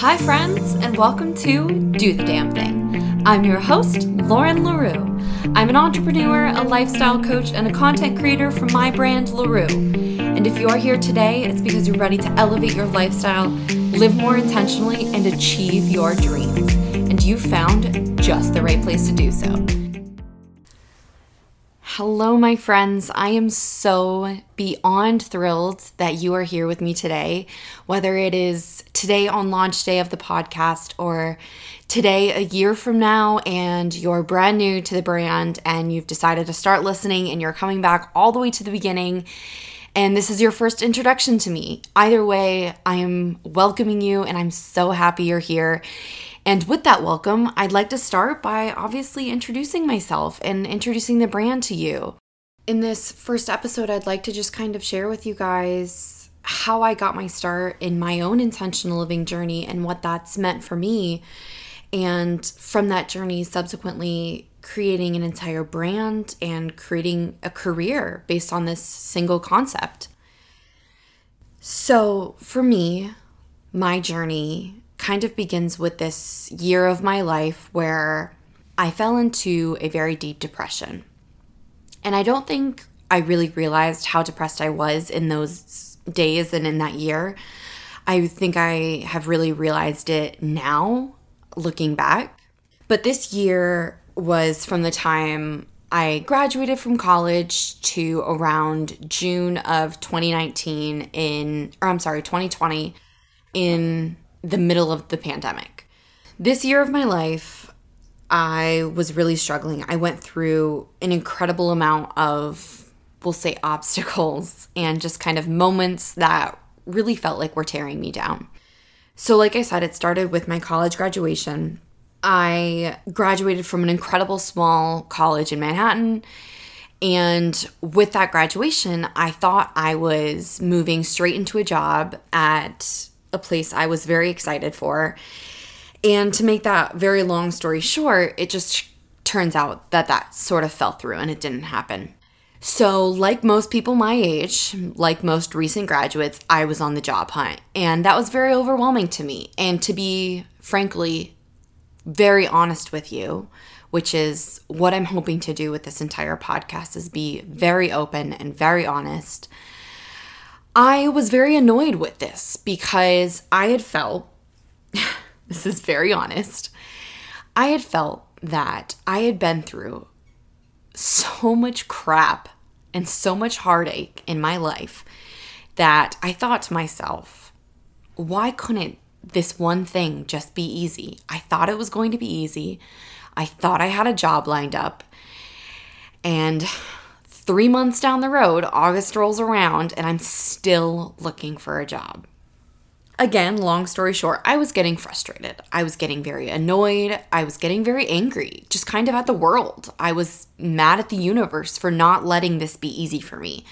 Hi, friends, and welcome to Do the Damn Thing. I'm your host, Lauren LaRue. I'm an entrepreneur, a lifestyle coach, and a content creator from my brand, LaRue. And if you are here today, it's because you're ready to elevate your lifestyle, live more intentionally, and achieve your dreams. And you found just the right place to do so. Hello, my friends. I am so beyond thrilled that you are here with me today, whether it is today on launch day of the podcast or today a year from now and you're brand new to the brand and you've decided to start listening and you're coming back all the way to the beginning and this is your first introduction to me. Either way, I am welcoming you and I'm so happy you're here. And with that welcome, I'd like to start by obviously introducing myself and introducing the brand to you. In this first episode, I'd like to just kind of share with you guys how I got my start in my own intentional living journey and what that's meant for me. And from that journey, subsequently creating an entire brand and creating a career based on this single concept. So, for me, my journey kind of begins with this year of my life where I fell into a very deep depression. And I don't think I really realized how depressed I was in those days and in that year. I think I have really realized it now, looking back. But this year was from the time I graduated from college to around June of 2019 in, or I'm sorry, 2020 in the middle of the pandemic. This year of my life, I was really struggling. I went through an incredible amount of, we'll say, obstacles and just kind of moments that really felt like were tearing me down. So, like I said, it started with my college graduation. I graduated from an incredible small college in Manhattan. And with that graduation, I thought I was moving straight into a job at a place I was very excited for. And to make that very long story short, it just turns out that that sort of fell through and it didn't happen. So, like most people my age, like most recent graduates, I was on the job hunt. And that was very overwhelming to me. And to be frankly very honest with you, which is what I'm hoping to do with this entire podcast is be very open and very honest I was very annoyed with this because I had felt, this is very honest, I had felt that I had been through so much crap and so much heartache in my life that I thought to myself, why couldn't this one thing just be easy? I thought it was going to be easy. I thought I had a job lined up. And Three months down the road, August rolls around, and I'm still looking for a job. Again, long story short, I was getting frustrated. I was getting very annoyed. I was getting very angry, just kind of at the world. I was mad at the universe for not letting this be easy for me.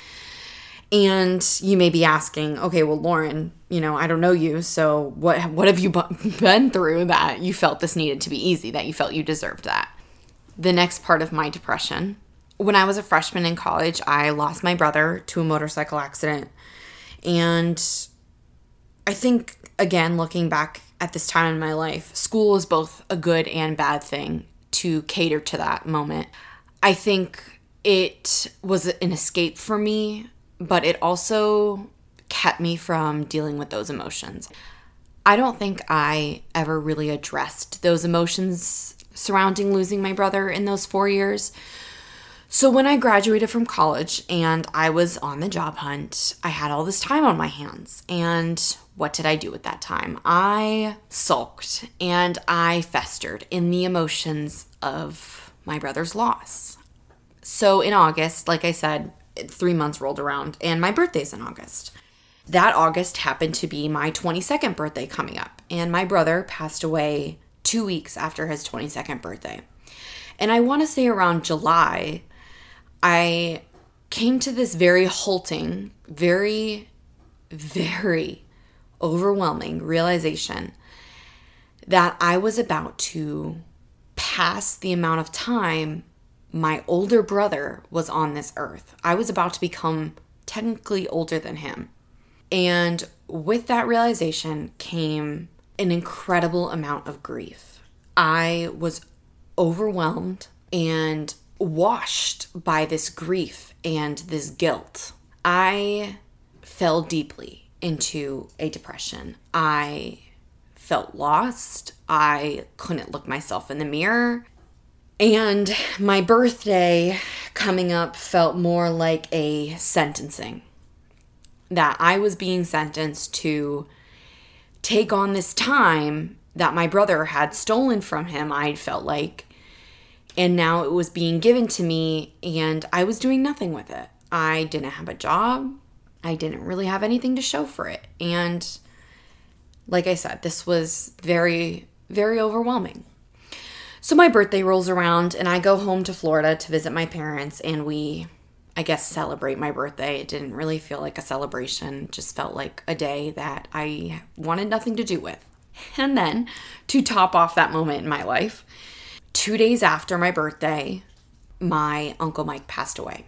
And you may be asking, okay, well, Lauren, you know, I don't know you, so what what have you been through that you felt this needed to be easy, that you felt you deserved that? The next part of my depression when I was a freshman in college, I lost my brother to a motorcycle accident. And I think, again, looking back at this time in my life, school is both a good and bad thing to cater to that moment. I think it was an escape for me, but it also kept me from dealing with those emotions. I don't think I ever really addressed those emotions surrounding losing my brother in those four years. So, when I graduated from college and I was on the job hunt, I had all this time on my hands. And what did I do with that time? I sulked and I festered in the emotions of my brother's loss. So, in August, like I said, three months rolled around and my birthday's in August. That August happened to be my 22nd birthday coming up, and my brother passed away two weeks after his 22nd birthday. And I want to say around July, I came to this very halting, very, very overwhelming realization that I was about to pass the amount of time my older brother was on this earth. I was about to become technically older than him. And with that realization came an incredible amount of grief. I was overwhelmed and washed by this grief and this guilt. I fell deeply into a depression. I felt lost. I couldn't look myself in the mirror. And my birthday coming up felt more like a sentencing. That I was being sentenced to take on this time that my brother had stolen from him, I felt like. And now it was being given to me, and I was doing nothing with it. I didn't have a job. I didn't really have anything to show for it. And like I said, this was very, very overwhelming. So my birthday rolls around, and I go home to Florida to visit my parents, and we, I guess, celebrate my birthday. It didn't really feel like a celebration, it just felt like a day that I wanted nothing to do with. And then, to top off that moment in my life, two days after my birthday, my Uncle Mike passed away.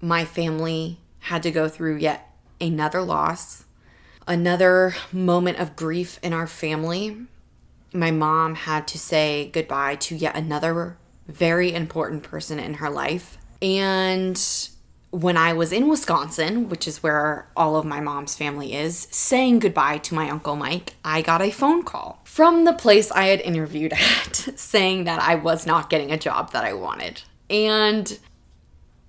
My family had to go through yet another loss, another moment of grief in our family my mom had to say goodbye to yet another very important person in her life. And when I was in Wisconsin, which is where all of my mom's family is, saying goodbye to my Uncle Mike, I got a phone call from the place I had interviewed at saying that I was not getting a job that I wanted. And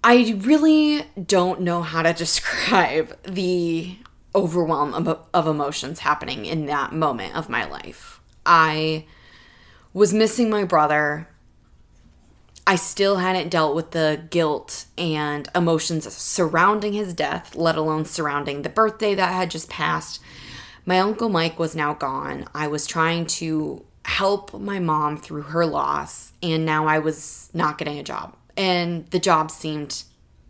I really don't know how to describe the overwhelm of, of emotions happening in that moment of my life. I was missing my brother. I still hadn't dealt with the guilt and emotions surrounding his death, let alone surrounding the birthday that had just passed. My Uncle Mike was now gone. I was trying to help my mom through her loss, and now I was not getting a job. And the job seemed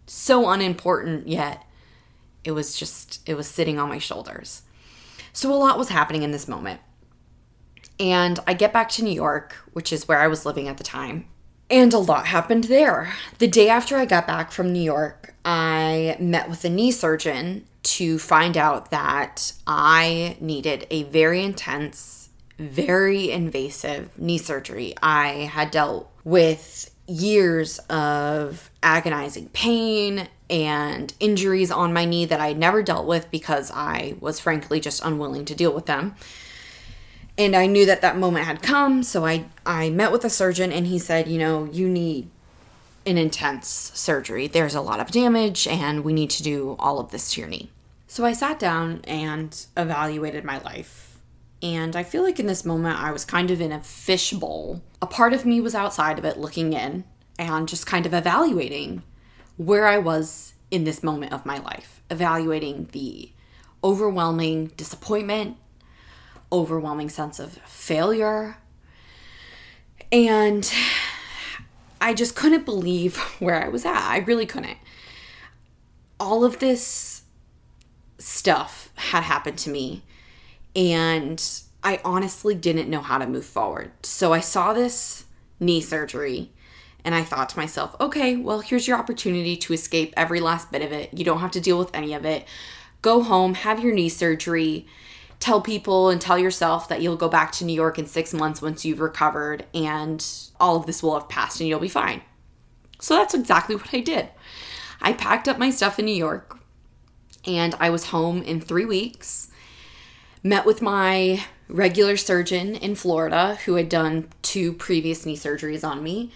so unimportant, yet it was just, it was sitting on my shoulders. So a lot was happening in this moment. And I get back to New York, which is where I was living at the time. And a lot happened there. The day after I got back from New York, I met with a knee surgeon to find out that I needed a very intense, very invasive knee surgery. I had dealt with years of agonizing pain and injuries on my knee that I never dealt with because I was frankly just unwilling to deal with them and I knew that that moment had come. So I I met with a surgeon, and he said, you know, you need an intense surgery. There's a lot of damage, and we need to do all of this to your knee. So I sat down and evaluated my life. And I feel like in this moment, I was kind of in a fishbowl. A part of me was outside of it looking in and just kind of evaluating where I was in this moment of my life, evaluating the overwhelming disappointment overwhelming sense of failure. And I just couldn't believe where I was at. I really couldn't. All of this stuff had happened to me, and I honestly didn't know how to move forward. So I saw this knee surgery. And I thought to myself, okay, well, here's your opportunity to escape every last bit of it. You don't have to deal with any of it. Go home, have your knee surgery, tell people and tell yourself that you'll go back to New York in six months once you've recovered and all of this will have passed and you'll be fine. So that's exactly what I did. I packed up my stuff in New York and I was home in three weeks. Met with my regular surgeon in Florida who had done two previous knee surgeries on me.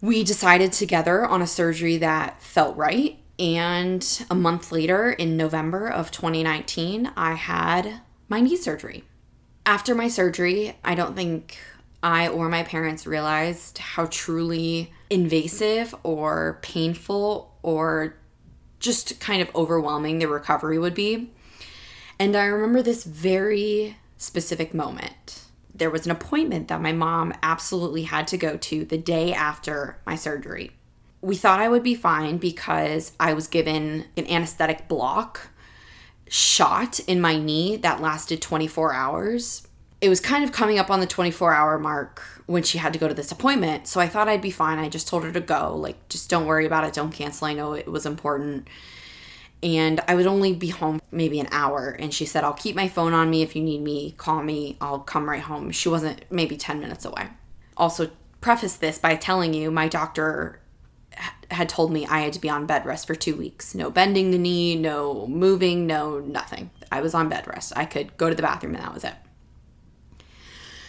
We decided together on a surgery that felt right and a month later, in November of 2019, I had my knee surgery. After my surgery, I don't think I or my parents realized how truly invasive or painful or just kind of overwhelming the recovery would be. And I remember this very specific moment. There was an appointment that my mom absolutely had to go to the day after my surgery we thought I would be fine because I was given an anesthetic block shot in my knee that lasted 24 hours. It was kind of coming up on the 24 hour mark when she had to go to this appointment. So I thought I'd be fine. I just told her to go. Like, just don't worry about it. Don't cancel. I know it was important. And I would only be home maybe an hour. And she said, I'll keep my phone on me. If you need me, call me. I'll come right home. She wasn't maybe 10 minutes away. Also, preface this by telling you my doctor had told me I had to be on bed rest for two weeks. No bending the knee, no moving, no nothing. I was on bed rest. I could go to the bathroom and that was it.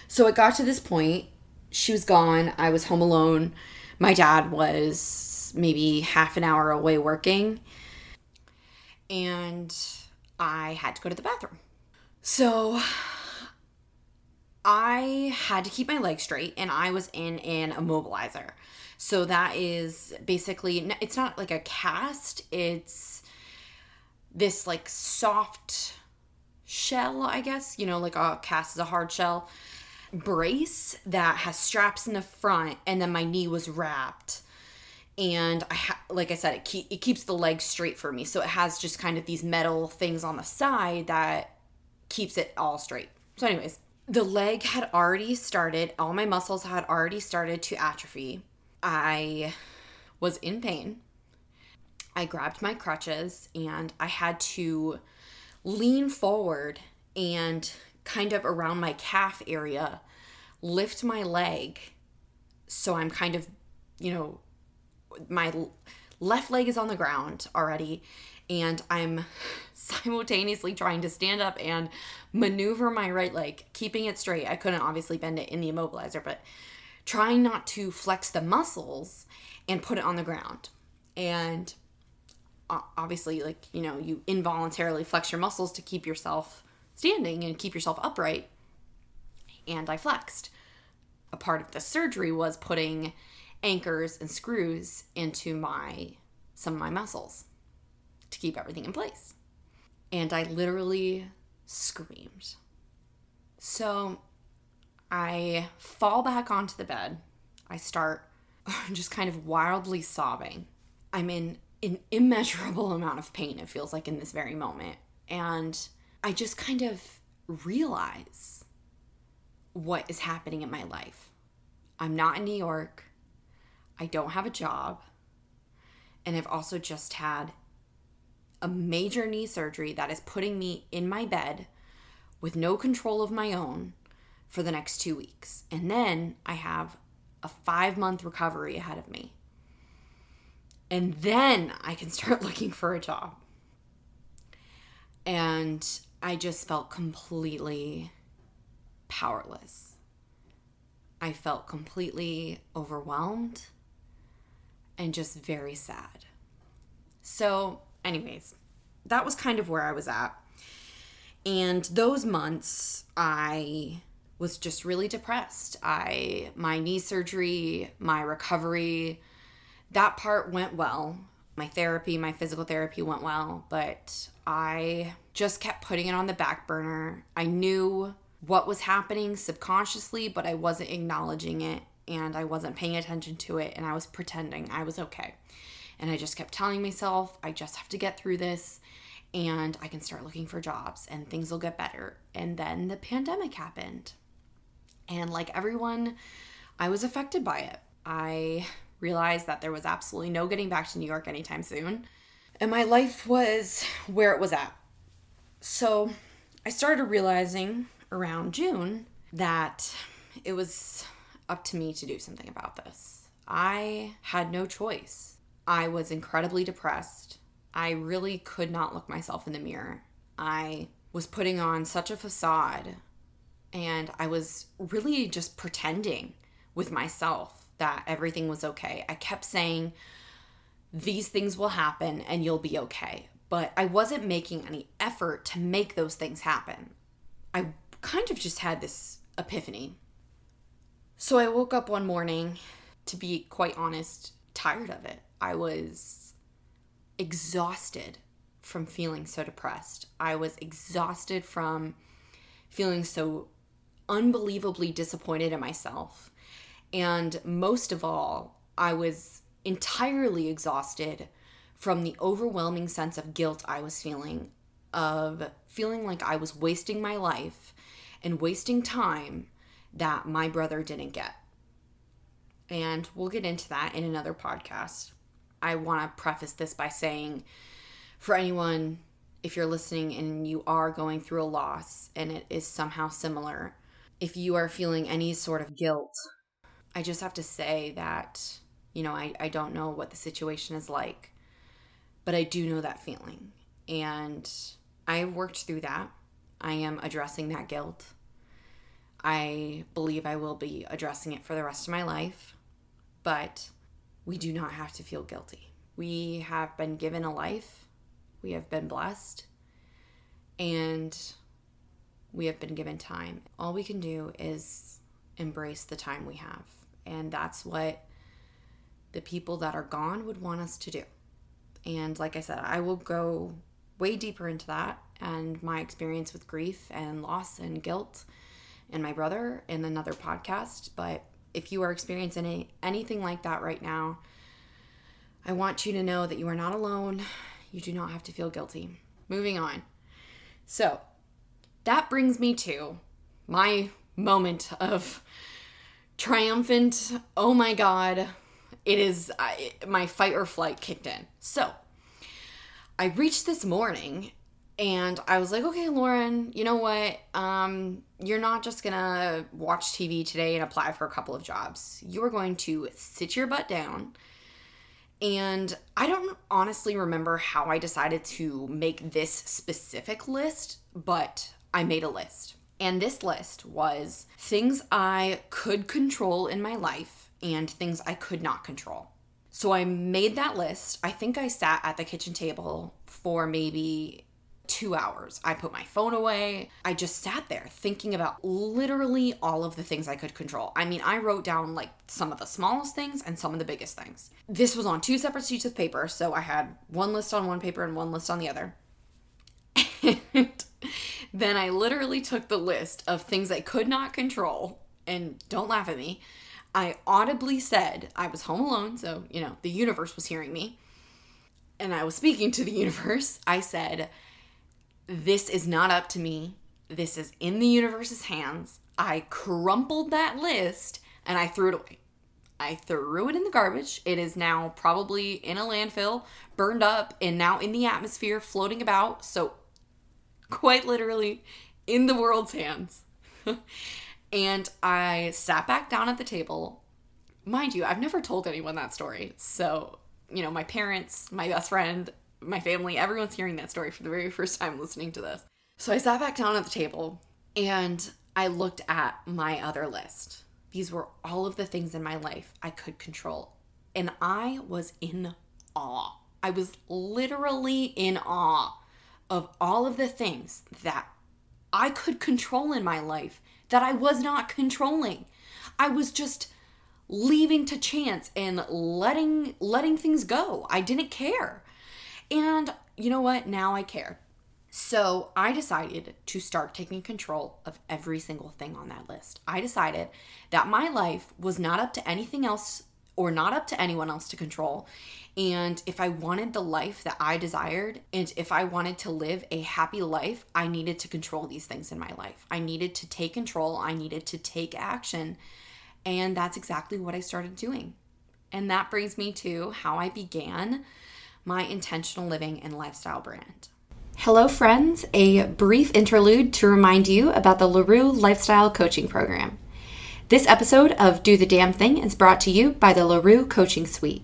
So it got to this point. She was gone. I was home alone. My dad was maybe half an hour away working and I had to go to the bathroom. So I had to keep my legs straight and I was in an immobilizer. So that is basically it's not like a cast, it's this like soft shell, I guess, you know, like a cast is a hard shell brace that has straps in the front and then my knee was wrapped and I ha- like I said, it it keeps the legs straight for me. So it has just kind of these metal things on the side that keeps it all straight. So, anyways, the leg had already started. All my muscles had already started to atrophy. I was in pain. I grabbed my crutches and I had to lean forward and kind of around my calf area lift my leg so I'm kind of, you know, my left leg is on the ground already and I'm simultaneously trying to stand up and maneuver my right leg, keeping it straight. I couldn't obviously bend it in the immobilizer, but trying not to flex the muscles and put it on the ground. And obviously, like, you know, you involuntarily flex your muscles to keep yourself standing and keep yourself upright. And I flexed. A part of the surgery was putting anchors and screws into my some of my muscles to keep everything in place. And I literally screamed. So I fall back onto the bed. I start just kind of wildly sobbing. I'm in an immeasurable amount of pain, it feels like in this very moment. And I just kind of realize what is happening in my life. I'm not in New York. I don't have a job, and I've also just had a major knee surgery that is putting me in my bed with no control of my own for the next two weeks. And then I have a five month recovery ahead of me. And then I can start looking for a job. And I just felt completely powerless. I felt completely overwhelmed and just very sad. So, anyways, that was kind of where I was at. And those months, I was just really depressed. I my knee surgery, my recovery, that part went well. My therapy, my physical therapy went well, but I just kept putting it on the back burner. I knew what was happening subconsciously, but I wasn't acknowledging it and I wasn't paying attention to it and I was pretending I was okay. And I just kept telling myself, I just have to get through this and I can start looking for jobs and things will get better. And then the pandemic happened. And like everyone, I was affected by it. I realized that there was absolutely no getting back to New York anytime soon. And my life was where it was at. So I started realizing around June that it was up to me to do something about this. I had no choice. I was incredibly depressed. I really could not look myself in the mirror. I was putting on such a facade and I was really just pretending with myself that everything was okay. I kept saying, These things will happen and you'll be okay. But I wasn't making any effort to make those things happen. I kind of just had this epiphany so I woke up one morning, to be quite honest, tired of it. I was exhausted from feeling so depressed. I was exhausted from feeling so unbelievably disappointed in myself. And most of all, I was entirely exhausted from the overwhelming sense of guilt I was feeling, of feeling like I was wasting my life and wasting time that my brother didn't get. And we'll get into that in another podcast. I want to preface this by saying for anyone, if you're listening and you are going through a loss and it is somehow similar, if you are feeling any sort of guilt, I just have to say that, you know, I, I don't know what the situation is like, but I do know that feeling. And I have worked through that. I am addressing that guilt. I believe I will be addressing it for the rest of my life, but we do not have to feel guilty. We have been given a life, we have been blessed, and we have been given time. All we can do is embrace the time we have. And that's what the people that are gone would want us to do. And like I said, I will go way deeper into that and my experience with grief and loss and guilt and my brother in another podcast. But if you are experiencing any, anything like that right now, I want you to know that you are not alone. You do not have to feel guilty. Moving on. So, that brings me to my moment of triumphant, oh my God, it is I, my fight or flight kicked in. So, I reached this morning and I was like, okay, Lauren, you know what? Um, you're not just gonna watch TV today and apply for a couple of jobs. You are going to sit your butt down. And I don't honestly remember how I decided to make this specific list, but I made a list. And this list was things I could control in my life and things I could not control. So I made that list. I think I sat at the kitchen table for maybe two hours. I put my phone away. I just sat there thinking about literally all of the things I could control. I mean, I wrote down like some of the smallest things and some of the biggest things. This was on two separate sheets of paper. So I had one list on one paper and one list on the other. And then I literally took the list of things I could not control, and don't laugh at me. I audibly said, I was home alone, so, you know, the universe was hearing me. And I was speaking to the universe. I said, This is not up to me. This is in the universe's hands. I crumpled that list and I threw it away. I threw it in the garbage. It is now probably in a landfill, burned up, and now in the atmosphere, floating about. So quite literally in the world's hands. and I sat back down at the table. Mind you, I've never told anyone that story. So, you know, my parents, my best friend, my family, everyone's hearing that story for the very first time listening to this. So I sat back down at the table and I looked at my other list. These were all of the things in my life I could control. And I was in awe. I was literally in awe of all of the things that I could control in my life that I was not controlling. I was just leaving to chance and letting letting things go. I didn't care. And you know what? Now I care. So I decided to start taking control of every single thing on that list. I decided that my life was not up to anything else or not up to anyone else to control. And if I wanted the life that I desired, and if I wanted to live a happy life, I needed to control these things in my life. I needed to take control, I needed to take action. And that's exactly what I started doing. And that brings me to how I began my intentional living and lifestyle brand. Hello, friends. A brief interlude to remind you about the LaRue Lifestyle Coaching Program. This episode of Do the Damn Thing is brought to you by the LaRue Coaching Suite.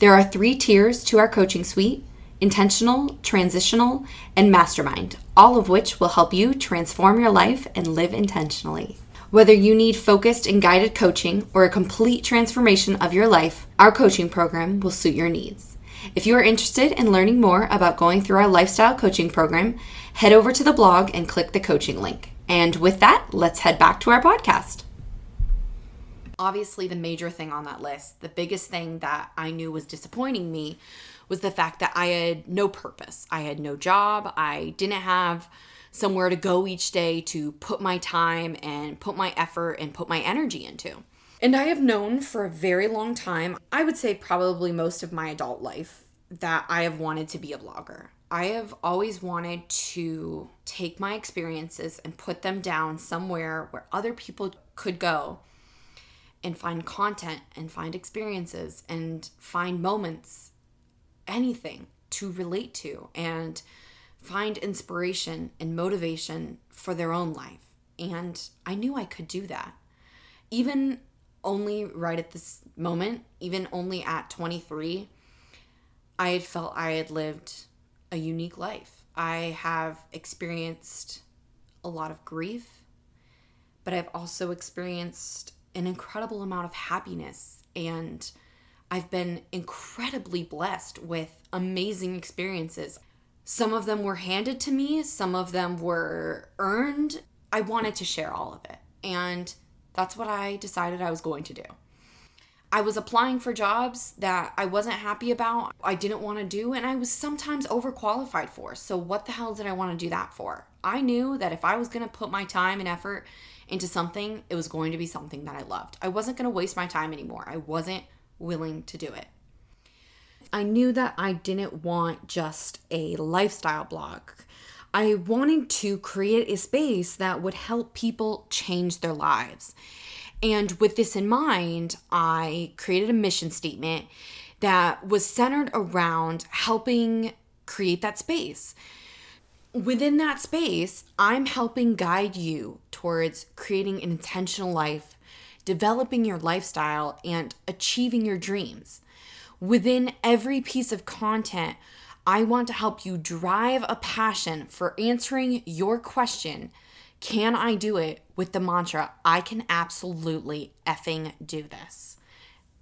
There are three tiers to our coaching suite intentional, transitional, and mastermind, all of which will help you transform your life and live intentionally. Whether you need focused and guided coaching or a complete transformation of your life, our coaching program will suit your needs. If you are interested in learning more about going through our lifestyle coaching program, head over to the blog and click the coaching link. And with that, let's head back to our podcast obviously the major thing on that list, the biggest thing that I knew was disappointing me was the fact that I had no purpose. I had no job. I didn't have somewhere to go each day to put my time and put my effort and put my energy into. And I have known for a very long time, I would say probably most of my adult life, that I have wanted to be a blogger. I have always wanted to take my experiences and put them down somewhere where other people could go and find content and find experiences and find moments, anything to relate to and find inspiration and motivation for their own life. And I knew I could do that. Even only right at this moment, even only at 23, I had felt I had lived a unique life. I have experienced a lot of grief, but I've also experienced an incredible amount of happiness and I've been incredibly blessed with amazing experiences. Some of them were handed to me, some of them were earned. I wanted to share all of it. And that's what I decided I was going to do. I was applying for jobs that I wasn't happy about, I didn't want to do, and I was sometimes overqualified for. So, what the hell did I want to do that for? I knew that if I was going to put my time and effort into something, it was going to be something that I loved. I wasn't going to waste my time anymore. I wasn't willing to do it. I knew that I didn't want just a lifestyle blog. I wanted to create a space that would help people change their lives. And with this in mind, I created a mission statement that was centered around helping create that space. Within that space, I'm helping guide you towards creating an intentional life developing your lifestyle, and achieving your dreams. Within every piece of content, I want to help you drive a passion for answering your question Can I do it? with the mantra I can absolutely effing do this.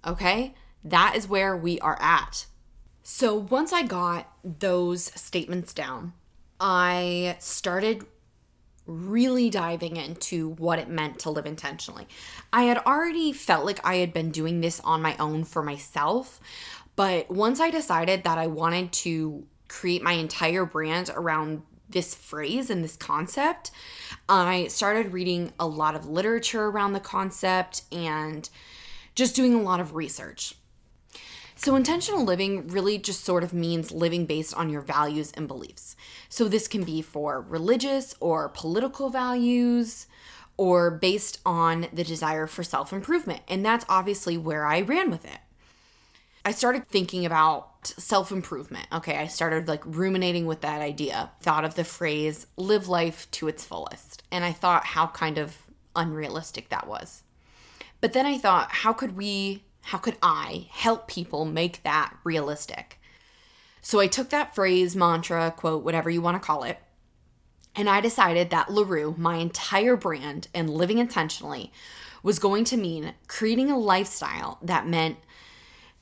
Okay? That is where we are at. So once I got those statements down, I started really diving into what it meant to live intentionally. I had already felt like I had been doing this on my own for myself, but once I decided that I wanted to create my entire brand around this phrase and this concept, I started reading a lot of literature around the concept and just doing a lot of research. So, intentional living really just sort of means living based on your values and beliefs. So, this can be for religious or political values or based on the desire for self improvement. And that's obviously where I ran with it. I started thinking about self improvement. Okay, I started like ruminating with that idea, thought of the phrase live life to its fullest. And I thought how kind of unrealistic that was. But then I thought, how could we how could I help people make that realistic? So I took that phrase, mantra, quote, whatever you want to call it, and I decided that LaRue, my entire brand and living intentionally, was going to mean creating a lifestyle that meant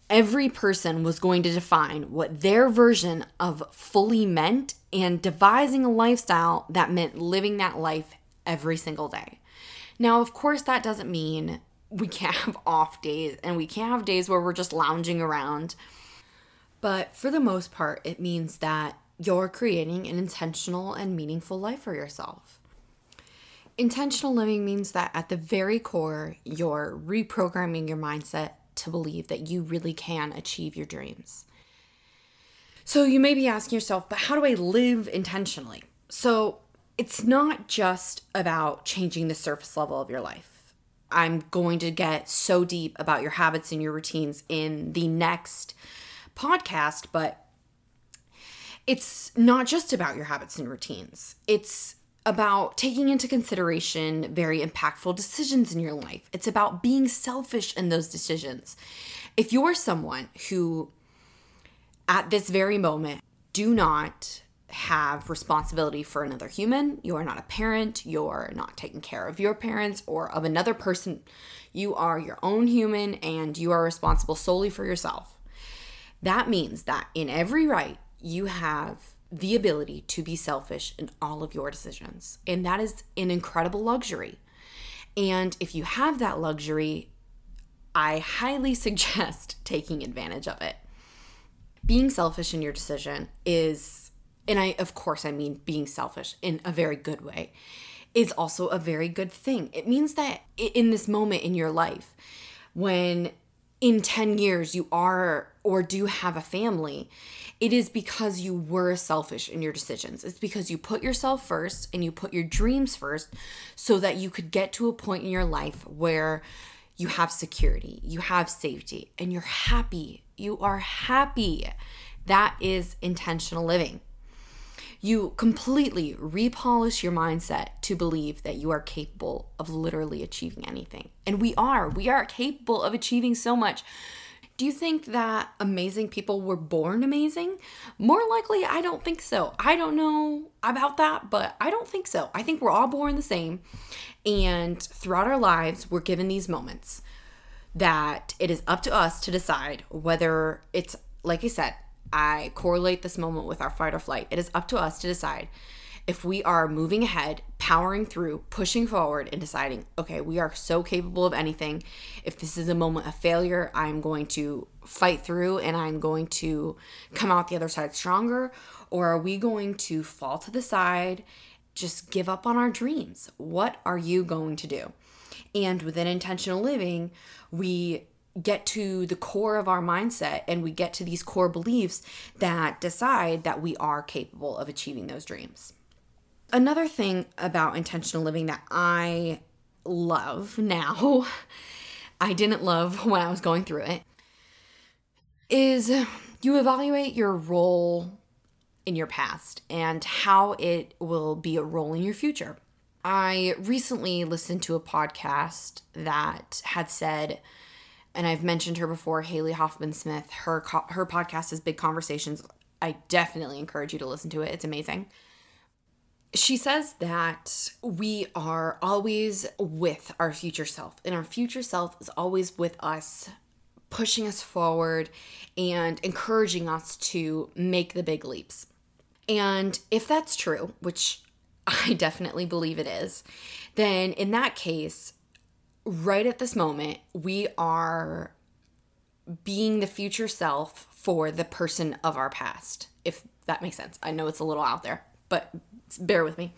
every person was going to define what their version of fully meant and devising a lifestyle that meant living that life every single day. Now, of course, that doesn't mean we can't have off days and we can't have days where we're just lounging around. But for the most part, it means that you're creating an intentional and meaningful life for yourself. Intentional living means that at the very core, you're reprogramming your mindset to believe that you really can achieve your dreams. So you may be asking yourself, but how do I live intentionally? So it's not just about changing the surface level of your life I'm going to get so deep about your habits and your routines in the next podcast, but it's not just about your habits and routines. It's about taking into consideration very impactful decisions in your life. It's about being selfish in those decisions. If you're someone who, at this very moment, do not have responsibility for another human. You are not a parent. You're not taking care of your parents or of another person. You are your own human and you are responsible solely for yourself. That means that in every right, you have the ability to be selfish in all of your decisions. And that is an incredible luxury. And if you have that luxury, I highly suggest taking advantage of it. Being selfish in your decision is and I, of course, I mean being selfish in a very good way, is also a very good thing. It means that in this moment in your life, when in 10 years you are or do have a family, it is because you were selfish in your decisions. It's because you put yourself first and you put your dreams first so that you could get to a point in your life where you have security, you have safety, and you're happy. You are happy That is intentional living. You completely repolish your mindset to believe that you are capable of literally achieving anything. And we are. We are capable of achieving so much. Do you think that amazing people were born amazing? More likely, I don't think so. I don't know about that, but I don't think so. I think we're all born the same. And throughout our lives, we're given these moments that it is up to us to decide whether it's, like I said, I correlate this moment with our fight or flight. It is up to us to decide if we are moving ahead, powering through, pushing forward, and deciding, okay, we are so capable of anything. If this is a moment of failure, I'm going to fight through and I'm going to come out the other side stronger. Or are we going to fall to the side, just give up on our dreams? What are you going to do? And within intentional living, we get to the core of our mindset and we get to these core beliefs that decide that we are capable of achieving those dreams. Another thing about intentional living that I love now, I didn't love when I was going through it, is you evaluate your role in your past and how it will be a role in your future. I recently listened to a podcast that had said, and I've mentioned her before, Haley Hoffman Smith. Her her podcast is Big Conversations. I definitely encourage you to listen to it. It's amazing. She says that we are always with our future self, and our future self is always with us, pushing us forward and encouraging us to make the big leaps. And if that's true, which I definitely believe it is, then in that case, right at this moment, we are being the future self for the person of our past, if that makes sense. I know it's a little out there, but bear with me.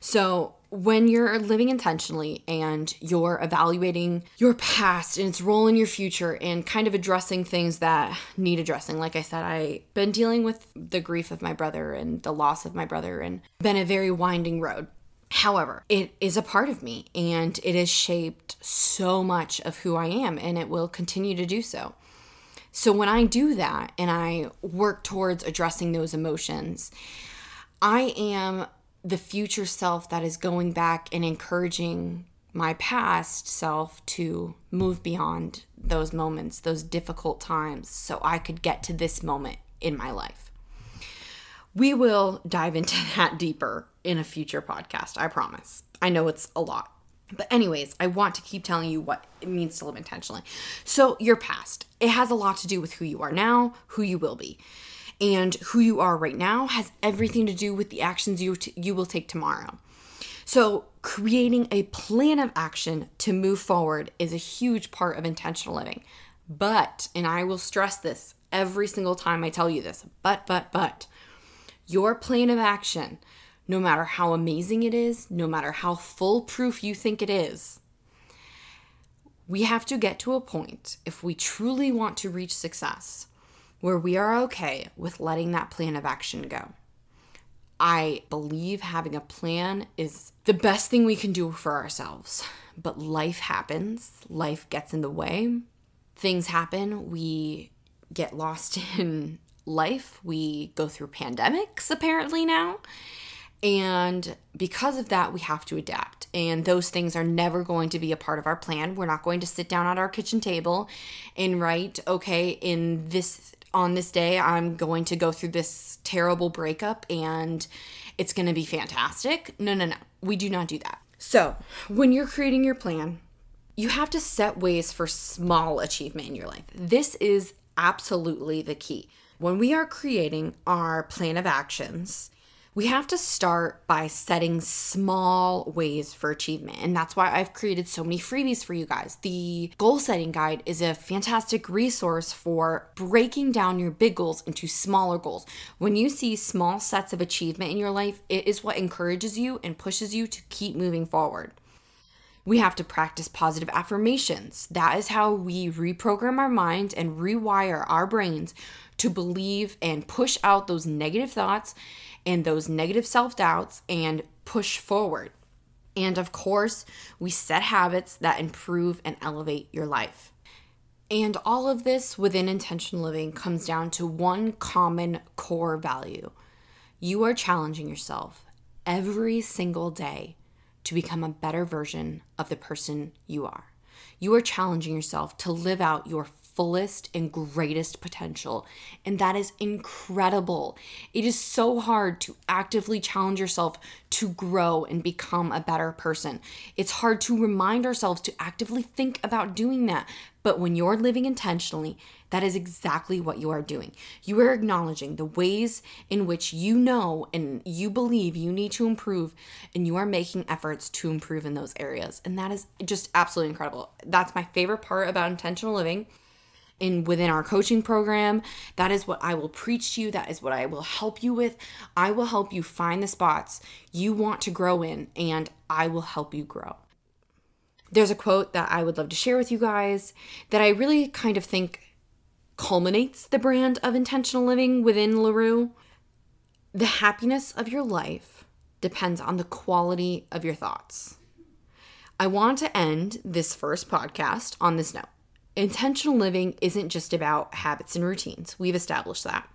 So, when you're living intentionally and you're evaluating your past and its role in your future and kind of addressing things that need addressing, like I said, I've been dealing with the grief of my brother and the loss of my brother and been a very winding road. However, it is a part of me and it has shaped so much of who I am and it will continue to do so. So when I do that and I work towards addressing those emotions, I am the future self that is going back and encouraging my past self to move beyond those moments, those difficult times, so I could get to this moment in my life. We will dive into that deeper in a future podcast, I promise. I know it's a lot. But, anyways, I want to keep telling you what it means to live intentionally. So, your past, it has a lot to do with who you are now, who you will be. And who you are right now has everything to do with the actions you, t- you will take tomorrow. So, creating a plan of action to move forward is a huge part of intentional living. But, and I will stress this every single time I tell you this, but, but, but, your plan of action, no matter how amazing it is, no matter how foolproof you think it is, we have to get to a point, if we truly want to reach success, where we are okay with letting that plan of action go. I believe having a plan is the best thing we can do for ourselves. But life happens, life gets in the way, things happen, we get lost in life. We go through pandemics apparently now. And because of that, we have to adapt. And those things are never going to be a part of our plan. We're not going to sit down at our kitchen table and write, okay, in this on this day, I'm going to go through this terrible breakup and it's going to be fantastic. No, no, no. We do not do that. So, when you're creating your plan, you have to set ways for small achievement in your life. This is absolutely the key when we are creating our plan of actions, we have to start by setting small ways for achievement. And that's why I've created so many freebies for you guys. The goal setting guide is a fantastic resource for breaking down your big goals into smaller goals. When you see small sets of achievement in your life, it is what encourages you and pushes you to keep moving forward. We have to practice positive affirmations. That is how we reprogram our mind and rewire our brains to believe and push out those negative thoughts and those negative self doubts and push forward. And of course, we set habits that improve and elevate your life. And all of this within intentional living comes down to one common core value. You are challenging yourself every single day to become a better version of the person you are. You are challenging yourself to live out your fullest and greatest potential. And that is incredible. It is so hard to actively challenge yourself to grow and become a better person. It's hard to remind ourselves to actively think about doing that. But when you're living intentionally, that is exactly what you are doing. You are acknowledging the ways in which you know and you believe you need to improve, and you are making efforts to improve in those areas. And that is just absolutely incredible. That's my favorite part about intentional living in within our coaching program that is what i will preach to you that is what i will help you with i will help you find the spots you want to grow in and i will help you grow there's a quote that i would love to share with you guys that i really kind of think culminates the brand of intentional living within LaRue. The happiness of your life depends on the quality of your thoughts. I want to end this first podcast on this note. Intentional living isn't just about habits and routines, we've established that.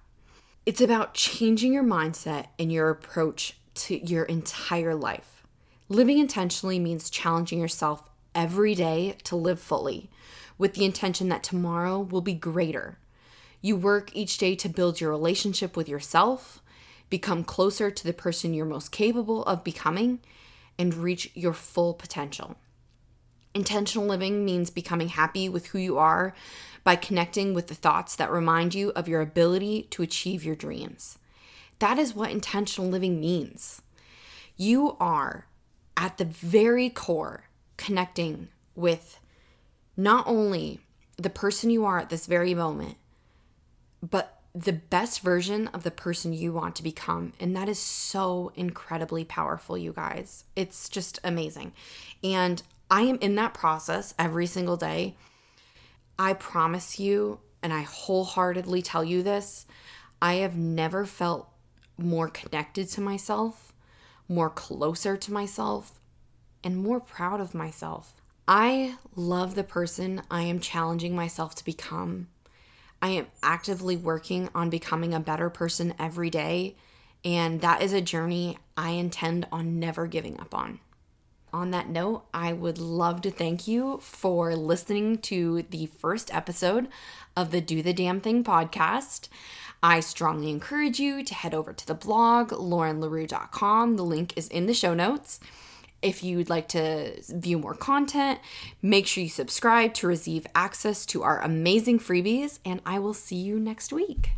It's about changing your mindset and your approach to your entire life. Living intentionally means challenging yourself every day to live fully, with the intention that tomorrow will be greater. You work each day to build your relationship with yourself, become closer to the person you're most capable of becoming, and reach your full potential. Intentional living means becoming happy with who you are by connecting with the thoughts that remind you of your ability to achieve your dreams. That is what intentional living means. You are at the very core connecting with not only the person you are at this very moment, but the best version of the person you want to become. And that is so incredibly powerful, you guys. It's just amazing. And I am in that process every single day. I promise you, and I wholeheartedly tell you this, I have never felt more connected to myself, more closer to myself, and more proud of myself. I love the person I am challenging myself to become. I am actively working on becoming a better person every day, and that is a journey I intend on never giving up on. On that note, I would love to thank you for listening to the first episode of the Do the Damn Thing podcast. I strongly encourage you to head over to the blog, laurenlarue.com. The link is in the show notes. If you'd like to view more content, make sure you subscribe to receive access to our amazing freebies, and I will see you next week.